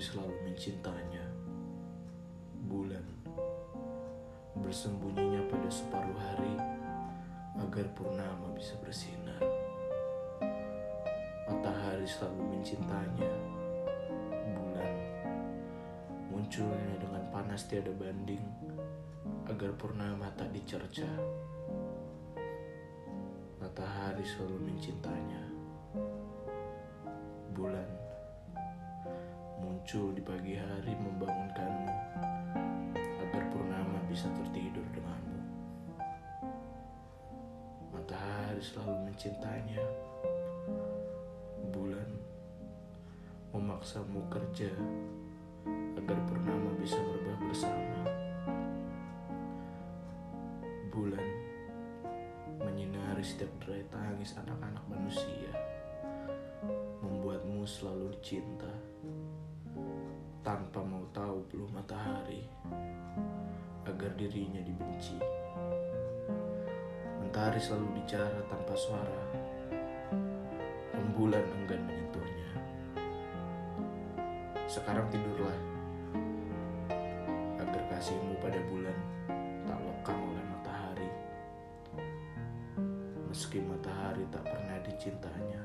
matahari selalu mencintanya. Bulan bersembunyinya pada separuh hari agar purnama bisa bersinar. Matahari selalu mencintanya. Bulan munculnya dengan panas tiada banding agar purnama tak dicerca. Matahari selalu mencintanya. Bulan muncul di pagi hari membangunkanmu agar purnama bisa tertidur denganmu. Matahari selalu mencintanya. Bulan memaksamu kerja agar purnama bisa berbah bersama. Bulan menyinari setiap derai tangis anak-anak manusia, membuatmu selalu cinta tanpa mau tahu peluh matahari agar dirinya dibenci. Mentari selalu bicara tanpa suara, rembulan enggan menyentuhnya. Sekarang tidurlah, agar kasihmu pada bulan tak lekang oleh matahari. Meski matahari tak pernah dicintanya.